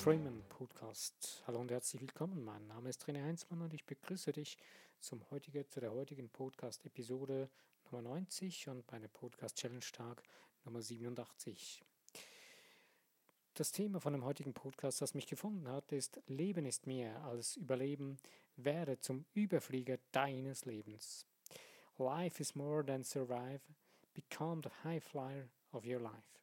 Freeman Podcast. Hallo und herzlich willkommen. Mein Name ist René Heinzmann und ich begrüße dich zum heutige, zu der heutigen Podcast-Episode Nummer 90 und meine Podcast-Challenge-Tag Nummer 87. Das Thema von dem heutigen Podcast, das mich gefunden hat, ist Leben ist mehr als Überleben. Werde zum Überflieger deines Lebens. Life is more than survive. Become the high flyer of your life.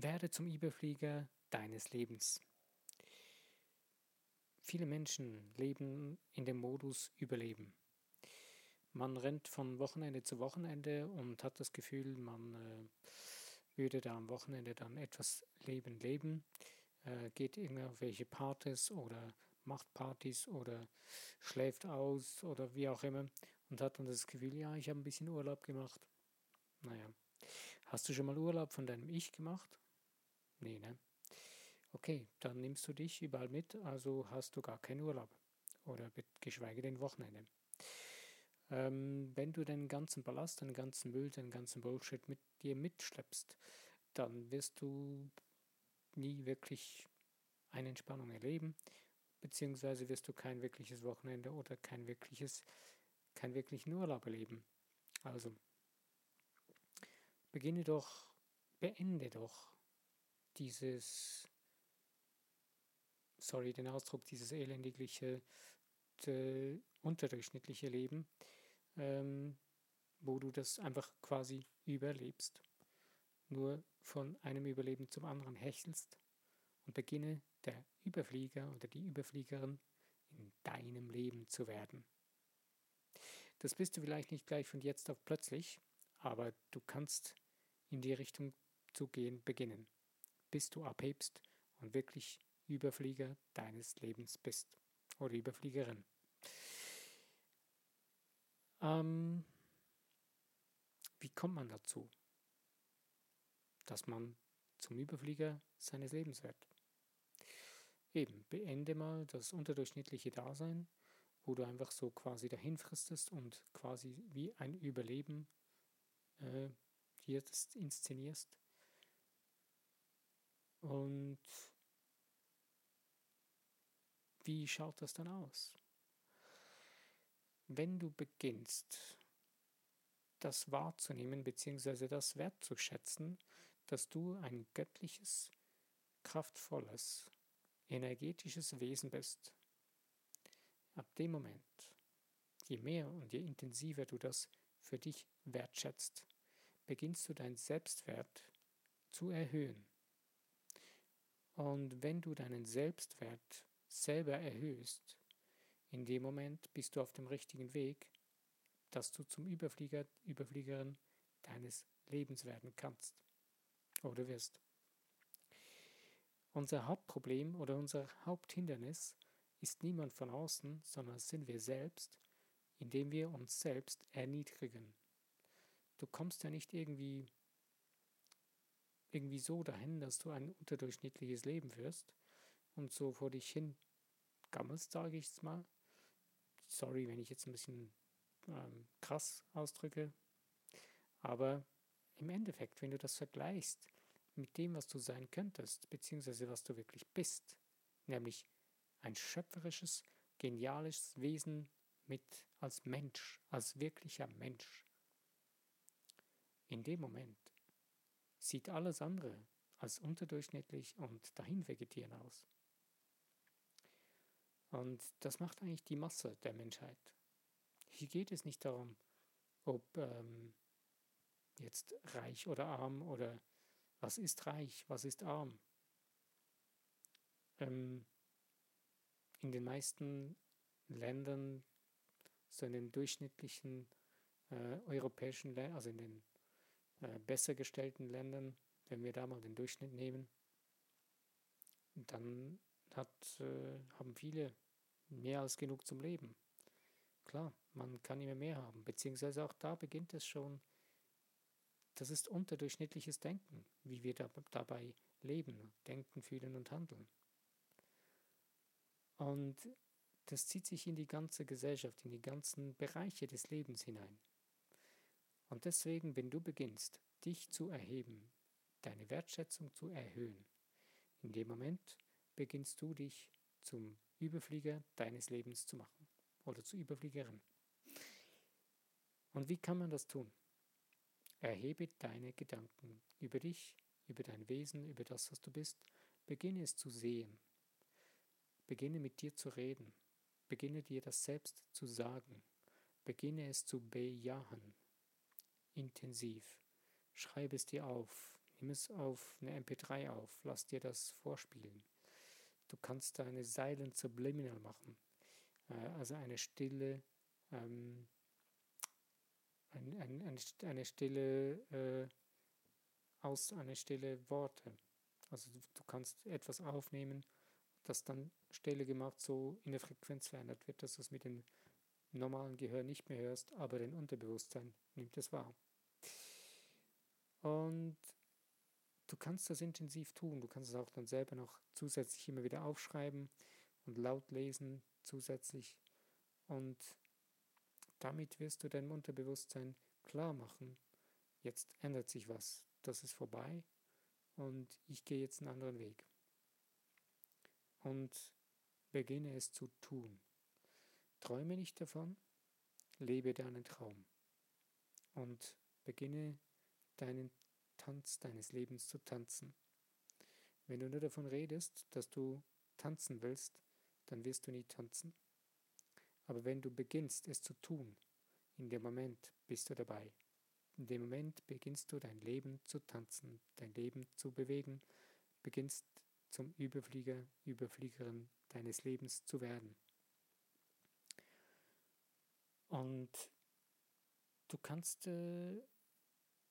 Werde zum Überflieger deines Lebens. Viele Menschen leben in dem Modus Überleben. Man rennt von Wochenende zu Wochenende und hat das Gefühl, man äh, würde da am Wochenende dann etwas Leben leben, äh, geht irgendwelche Partys oder macht Partys oder schläft aus oder wie auch immer und hat dann das Gefühl, ja, ich habe ein bisschen Urlaub gemacht. Naja, hast du schon mal Urlaub von deinem Ich gemacht? Nee, ne? Okay, dann nimmst du dich überall mit, also hast du gar keinen Urlaub. Oder geschweige denn Wochenende. Ähm, wenn du den ganzen Ballast, den ganzen Müll, den ganzen Bullshit mit dir mitschleppst, dann wirst du nie wirklich eine Entspannung erleben, beziehungsweise wirst du kein wirkliches Wochenende oder kein wirkliches, kein wirklichen Urlaub erleben. Also, beginne doch, beende doch dieses, sorry den Ausdruck, dieses elendigliche, äh, unterdurchschnittliche Leben, ähm, wo du das einfach quasi überlebst. Nur von einem Überleben zum anderen hechelst und beginne der Überflieger oder die Überfliegerin in deinem Leben zu werden. Das bist du vielleicht nicht gleich von jetzt auf plötzlich, aber du kannst in die Richtung zu gehen beginnen bis du abhebst und wirklich Überflieger deines Lebens bist oder Überfliegerin. Ähm, wie kommt man dazu, dass man zum Überflieger seines Lebens wird? Eben, beende mal das unterdurchschnittliche Dasein, wo du einfach so quasi dahin fristest und quasi wie ein Überleben äh, hier inszenierst und wie schaut das dann aus? Wenn du beginnst, das wahrzunehmen bzw. das wertzuschätzen, dass du ein göttliches, kraftvolles, energetisches Wesen bist, ab dem Moment, je mehr und je intensiver du das für dich wertschätzt, beginnst du deinen Selbstwert zu erhöhen. Und wenn du deinen Selbstwert selber erhöhst, in dem Moment bist du auf dem richtigen Weg, dass du zum Überflieger, Überfliegerin deines Lebens werden kannst oder wirst. Unser Hauptproblem oder unser Haupthindernis ist niemand von außen, sondern sind wir selbst, indem wir uns selbst erniedrigen. Du kommst ja nicht irgendwie irgendwie so dahin, dass du ein unterdurchschnittliches Leben führst und so vor dich hin gammelst, sage ich es mal. Sorry, wenn ich jetzt ein bisschen ähm, krass ausdrücke, aber im Endeffekt, wenn du das vergleichst mit dem, was du sein könntest, beziehungsweise was du wirklich bist, nämlich ein schöpferisches, geniales Wesen mit als Mensch, als wirklicher Mensch. In dem Moment sieht alles andere als unterdurchschnittlich und dahin vegetieren aus. Und das macht eigentlich die Masse der Menschheit. Hier geht es nicht darum, ob ähm, jetzt reich oder arm oder was ist reich, was ist arm. Ähm, in den meisten Ländern, so in den durchschnittlichen äh, europäischen Ländern, also in den äh, besser gestellten Ländern, wenn wir da mal den Durchschnitt nehmen, dann hat, äh, haben viele mehr als genug zum Leben. Klar, man kann immer mehr haben, beziehungsweise auch da beginnt es schon, das ist unterdurchschnittliches Denken, wie wir da, dabei leben, denken, fühlen und handeln. Und das zieht sich in die ganze Gesellschaft, in die ganzen Bereiche des Lebens hinein. Und deswegen, wenn du beginnst, dich zu erheben, deine Wertschätzung zu erhöhen. In dem Moment beginnst du dich zum Überflieger deines Lebens zu machen oder zur Überfliegerin. Und wie kann man das tun? Erhebe deine Gedanken über dich, über dein Wesen, über das, was du bist. Beginne es zu sehen. Beginne mit dir zu reden. Beginne dir das selbst zu sagen. Beginne es zu bejahen. Intensiv. Schreibe es dir auf. Nimm es auf eine MP3 auf. Lass dir das vorspielen. Du kannst da eine Silent Subliminal machen. Äh, also eine stille, ähm, ein, ein, eine, eine stille äh, aus eine stille Worte. Also du, du kannst etwas aufnehmen, das dann stille gemacht so in der Frequenz verändert wird, dass du es mit normalen Gehör nicht mehr hörst, aber dein Unterbewusstsein nimmt es wahr. Und du kannst das intensiv tun. Du kannst es auch dann selber noch zusätzlich immer wieder aufschreiben und laut lesen zusätzlich. Und damit wirst du deinem Unterbewusstsein klar machen, jetzt ändert sich was, das ist vorbei und ich gehe jetzt einen anderen Weg. Und beginne es zu tun. Träume nicht davon, lebe deinen Traum und beginne deinen Tanz deines Lebens zu tanzen. Wenn du nur davon redest, dass du tanzen willst, dann wirst du nie tanzen. Aber wenn du beginnst, es zu tun, in dem Moment bist du dabei. In dem Moment beginnst du dein Leben zu tanzen, dein Leben zu bewegen, beginnst zum Überflieger, Überfliegerin deines Lebens zu werden. Und du kannst äh,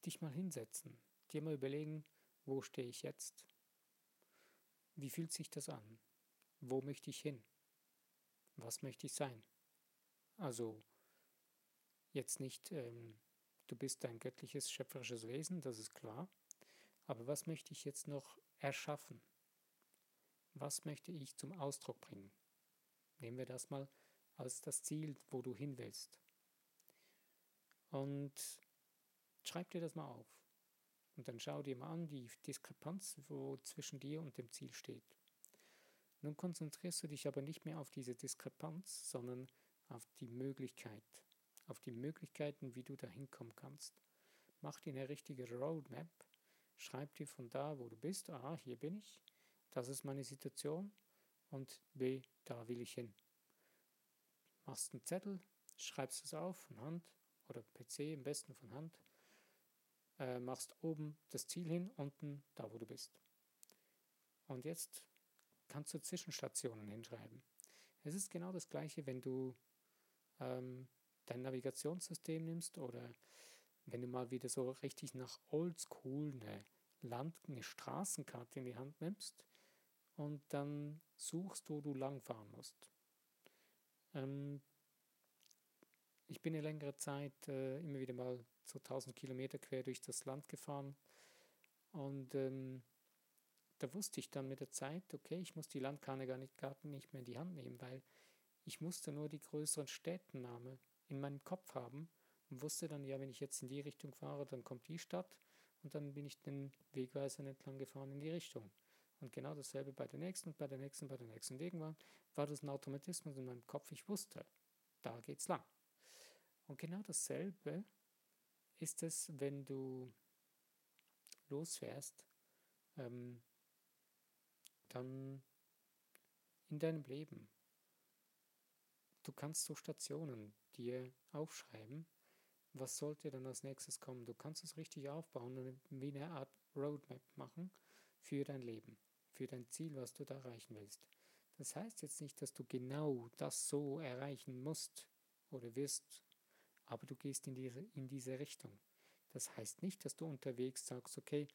dich mal hinsetzen, dir mal überlegen, wo stehe ich jetzt? Wie fühlt sich das an? Wo möchte ich hin? Was möchte ich sein? Also jetzt nicht, ähm, du bist ein göttliches, schöpferisches Wesen, das ist klar, aber was möchte ich jetzt noch erschaffen? Was möchte ich zum Ausdruck bringen? Nehmen wir das mal als das Ziel, wo du hin willst. Und schreib dir das mal auf. Und dann schau dir mal an die Diskrepanz, wo zwischen dir und dem Ziel steht. Nun konzentrierst du dich aber nicht mehr auf diese Diskrepanz, sondern auf die Möglichkeit, auf die Möglichkeiten, wie du da hinkommen kannst. Mach dir eine richtige Roadmap, schreib dir von da, wo du bist, aha, hier bin ich, das ist meine Situation und B, da will ich hin. Machst einen Zettel, schreibst es auf von Hand oder PC am besten von Hand, äh, machst oben das Ziel hin, unten da, wo du bist. Und jetzt kannst du Zwischenstationen hinschreiben. Es ist genau das gleiche, wenn du ähm, dein Navigationssystem nimmst oder wenn du mal wieder so richtig nach Oldschool eine Land, eine Straßenkarte in die Hand nimmst und dann suchst, wo du langfahren musst. Ähm, ich bin eine längere Zeit äh, immer wieder mal so 1000 Kilometer quer durch das Land gefahren und ähm, da wusste ich dann mit der Zeit, okay, ich muss die Landkarte gar nicht, gar nicht mehr in die Hand nehmen, weil ich musste nur die größeren Städtenname in meinem Kopf haben und wusste dann, ja, wenn ich jetzt in die Richtung fahre, dann kommt die Stadt und dann bin ich den Wegweiser entlang gefahren in die Richtung. Und genau dasselbe bei der nächsten, bei der nächsten, bei der nächsten. Und irgendwann war das ein Automatismus in meinem Kopf. Ich wusste, da geht's lang. Und genau dasselbe ist es, wenn du losfährst, ähm, dann in deinem Leben. Du kannst so Stationen dir aufschreiben, was sollte dann als nächstes kommen. Du kannst es richtig aufbauen und wie eine Art Roadmap machen für dein Leben, für dein Ziel, was du da erreichen willst. Das heißt jetzt nicht, dass du genau das so erreichen musst oder wirst, aber du gehst in diese, in diese Richtung. Das heißt nicht, dass du unterwegs sagst, okay,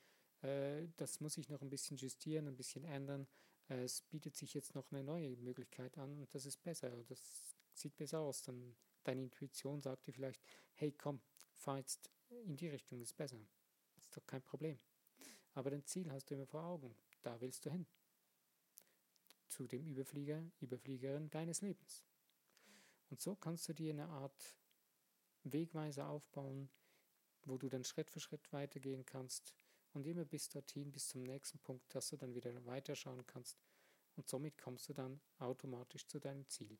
äh, das muss ich noch ein bisschen justieren, ein bisschen ändern. Äh, es bietet sich jetzt noch eine neue Möglichkeit an und das ist besser. Das sieht besser aus. Dann deine Intuition sagt dir vielleicht, hey komm, fahr jetzt in die Richtung, ist besser. Ist doch kein Problem. Aber dein Ziel hast du immer vor Augen. Da willst du hin. Zu dem Überflieger, Überfliegerin deines Lebens. Und so kannst du dir eine Art Wegweiser aufbauen, wo du dann Schritt für Schritt weitergehen kannst und immer bis dorthin, bis zum nächsten Punkt, dass du dann wieder weiterschauen kannst und somit kommst du dann automatisch zu deinem Ziel.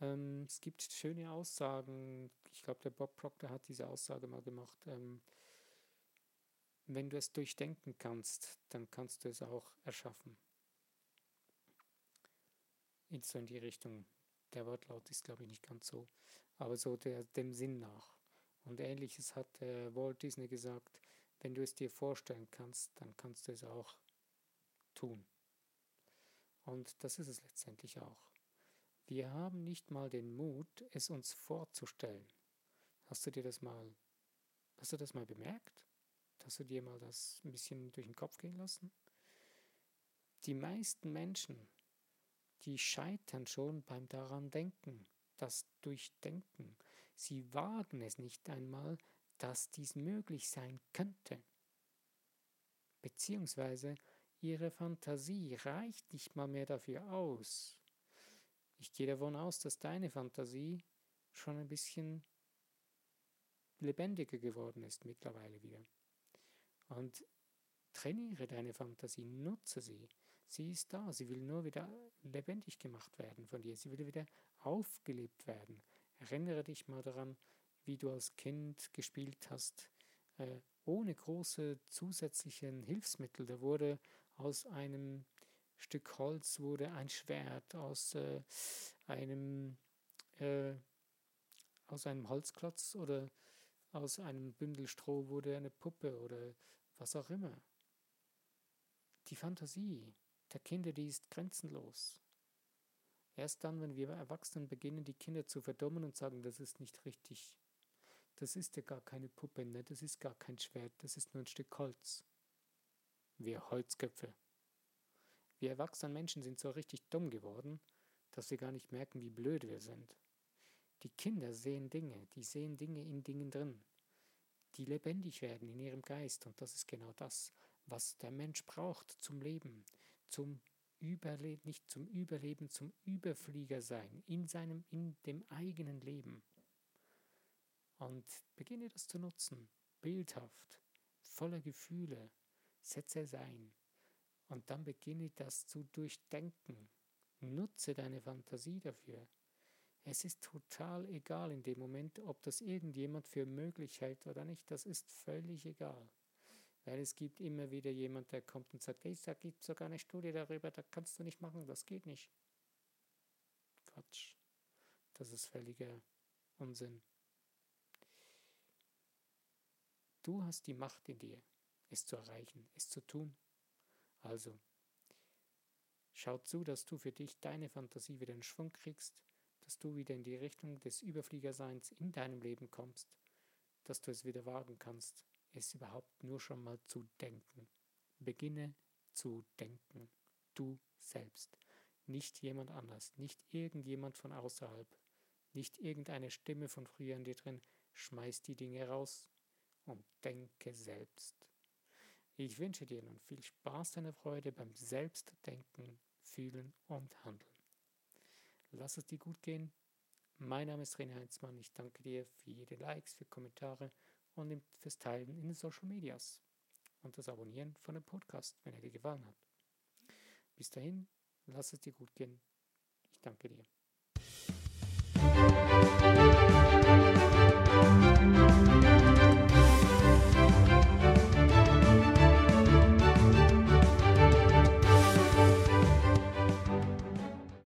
Ähm, es gibt schöne Aussagen, ich glaube, der Bob Proctor hat diese Aussage mal gemacht. Ähm, wenn du es durchdenken kannst, dann kannst du es auch erschaffen. In so in die Richtung. Der Wortlaut ist, glaube ich, nicht ganz so, aber so der, dem Sinn nach. Und ähnliches hat äh, Walt Disney gesagt, wenn du es dir vorstellen kannst, dann kannst du es auch tun. Und das ist es letztendlich auch. Wir haben nicht mal den Mut, es uns vorzustellen. Hast du dir das mal, hast du das mal bemerkt? Hast du dir mal das ein bisschen durch den Kopf gehen lassen? Die meisten Menschen, die scheitern schon beim daran denken, das Durchdenken. Sie wagen es nicht einmal, dass dies möglich sein könnte. Beziehungsweise ihre Fantasie reicht nicht mal mehr dafür aus. Ich gehe davon aus, dass deine Fantasie schon ein bisschen lebendiger geworden ist mittlerweile wieder. Und trainiere deine Fantasie, nutze sie. Sie ist da, sie will nur wieder lebendig gemacht werden von dir, sie will wieder aufgelebt werden. Erinnere dich mal daran, wie du als Kind gespielt hast, äh, ohne große zusätzlichen Hilfsmittel. Da wurde aus einem Stück Holz wurde ein Schwert, aus äh, einem äh, aus einem Holzklotz oder aus einem Bündel Stroh wurde eine Puppe oder was auch immer. Die Fantasie der Kinder, die ist grenzenlos. Erst dann, wenn wir Erwachsenen beginnen, die Kinder zu verdummen und sagen, das ist nicht richtig, das ist ja gar keine Puppe, ne? das ist gar kein Schwert, das ist nur ein Stück Holz. Wir Holzköpfe. Wir erwachsenen Menschen sind so richtig dumm geworden, dass wir gar nicht merken, wie blöd wir sind. Die Kinder sehen Dinge, die sehen Dinge in Dingen drin, die lebendig werden in ihrem Geist. Und das ist genau das, was der Mensch braucht zum Leben, zum Überleben, nicht zum Überleben, zum Überflieger sein, in seinem, in dem eigenen Leben. Und beginne das zu nutzen, bildhaft, voller Gefühle, setze es ein. Und dann beginne das zu durchdenken. Nutze deine Fantasie dafür. Es ist total egal in dem Moment, ob das irgendjemand für möglich hält oder nicht. Das ist völlig egal. Weil es gibt immer wieder jemand, der kommt und sagt, hey, da gibt sogar eine Studie darüber, da kannst du nicht machen, das geht nicht. Quatsch. Das ist völliger Unsinn. Du hast die Macht in dir, es zu erreichen, es zu tun. Also, schau zu, dass du für dich deine Fantasie wieder in Schwung kriegst, dass du wieder in die Richtung des Überfliegerseins in deinem Leben kommst, dass du es wieder wagen kannst, es überhaupt nur schon mal zu denken. Beginne zu denken, du selbst, nicht jemand anders, nicht irgendjemand von außerhalb, nicht irgendeine Stimme von früher in dir drin, schmeiß die Dinge raus und denke selbst. Ich wünsche dir nun viel Spaß und Freude beim Selbstdenken, Fühlen und Handeln. Lass es dir gut gehen. Mein Name ist René Heinzmann. Ich danke dir für jede Likes, für Kommentare und fürs Teilen in den Social Medias und das Abonnieren von dem Podcast, wenn er dir gefallen hat. Bis dahin, lass es dir gut gehen. Ich danke dir.